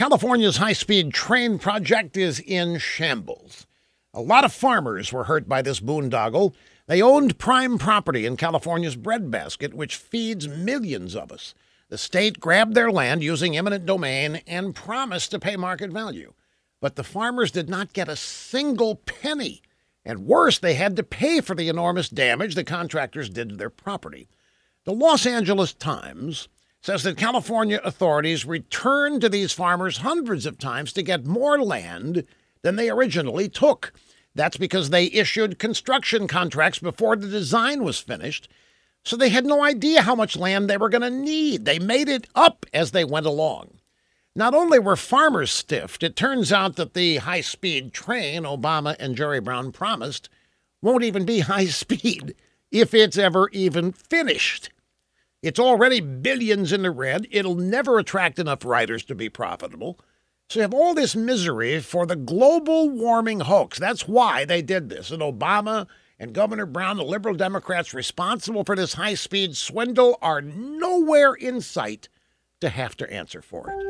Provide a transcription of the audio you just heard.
California's high speed train project is in shambles. A lot of farmers were hurt by this boondoggle. They owned prime property in California's breadbasket, which feeds millions of us. The state grabbed their land using eminent domain and promised to pay market value. But the farmers did not get a single penny. And worse, they had to pay for the enormous damage the contractors did to their property. The Los Angeles Times says that California authorities returned to these farmers hundreds of times to get more land than they originally took. That's because they issued construction contracts before the design was finished, so they had no idea how much land they were going to need. They made it up as they went along. Not only were farmers stiffed, it turns out that the high speed train Obama and Jerry Brown promised won't even be high speed if it's ever even finished. It's already billions in the red. It'll never attract enough riders to be profitable. So you have all this misery for the global warming hoax. That's why they did this. And Obama and Governor Brown, the liberal Democrats responsible for this high speed swindle, are nowhere in sight to have to answer for it.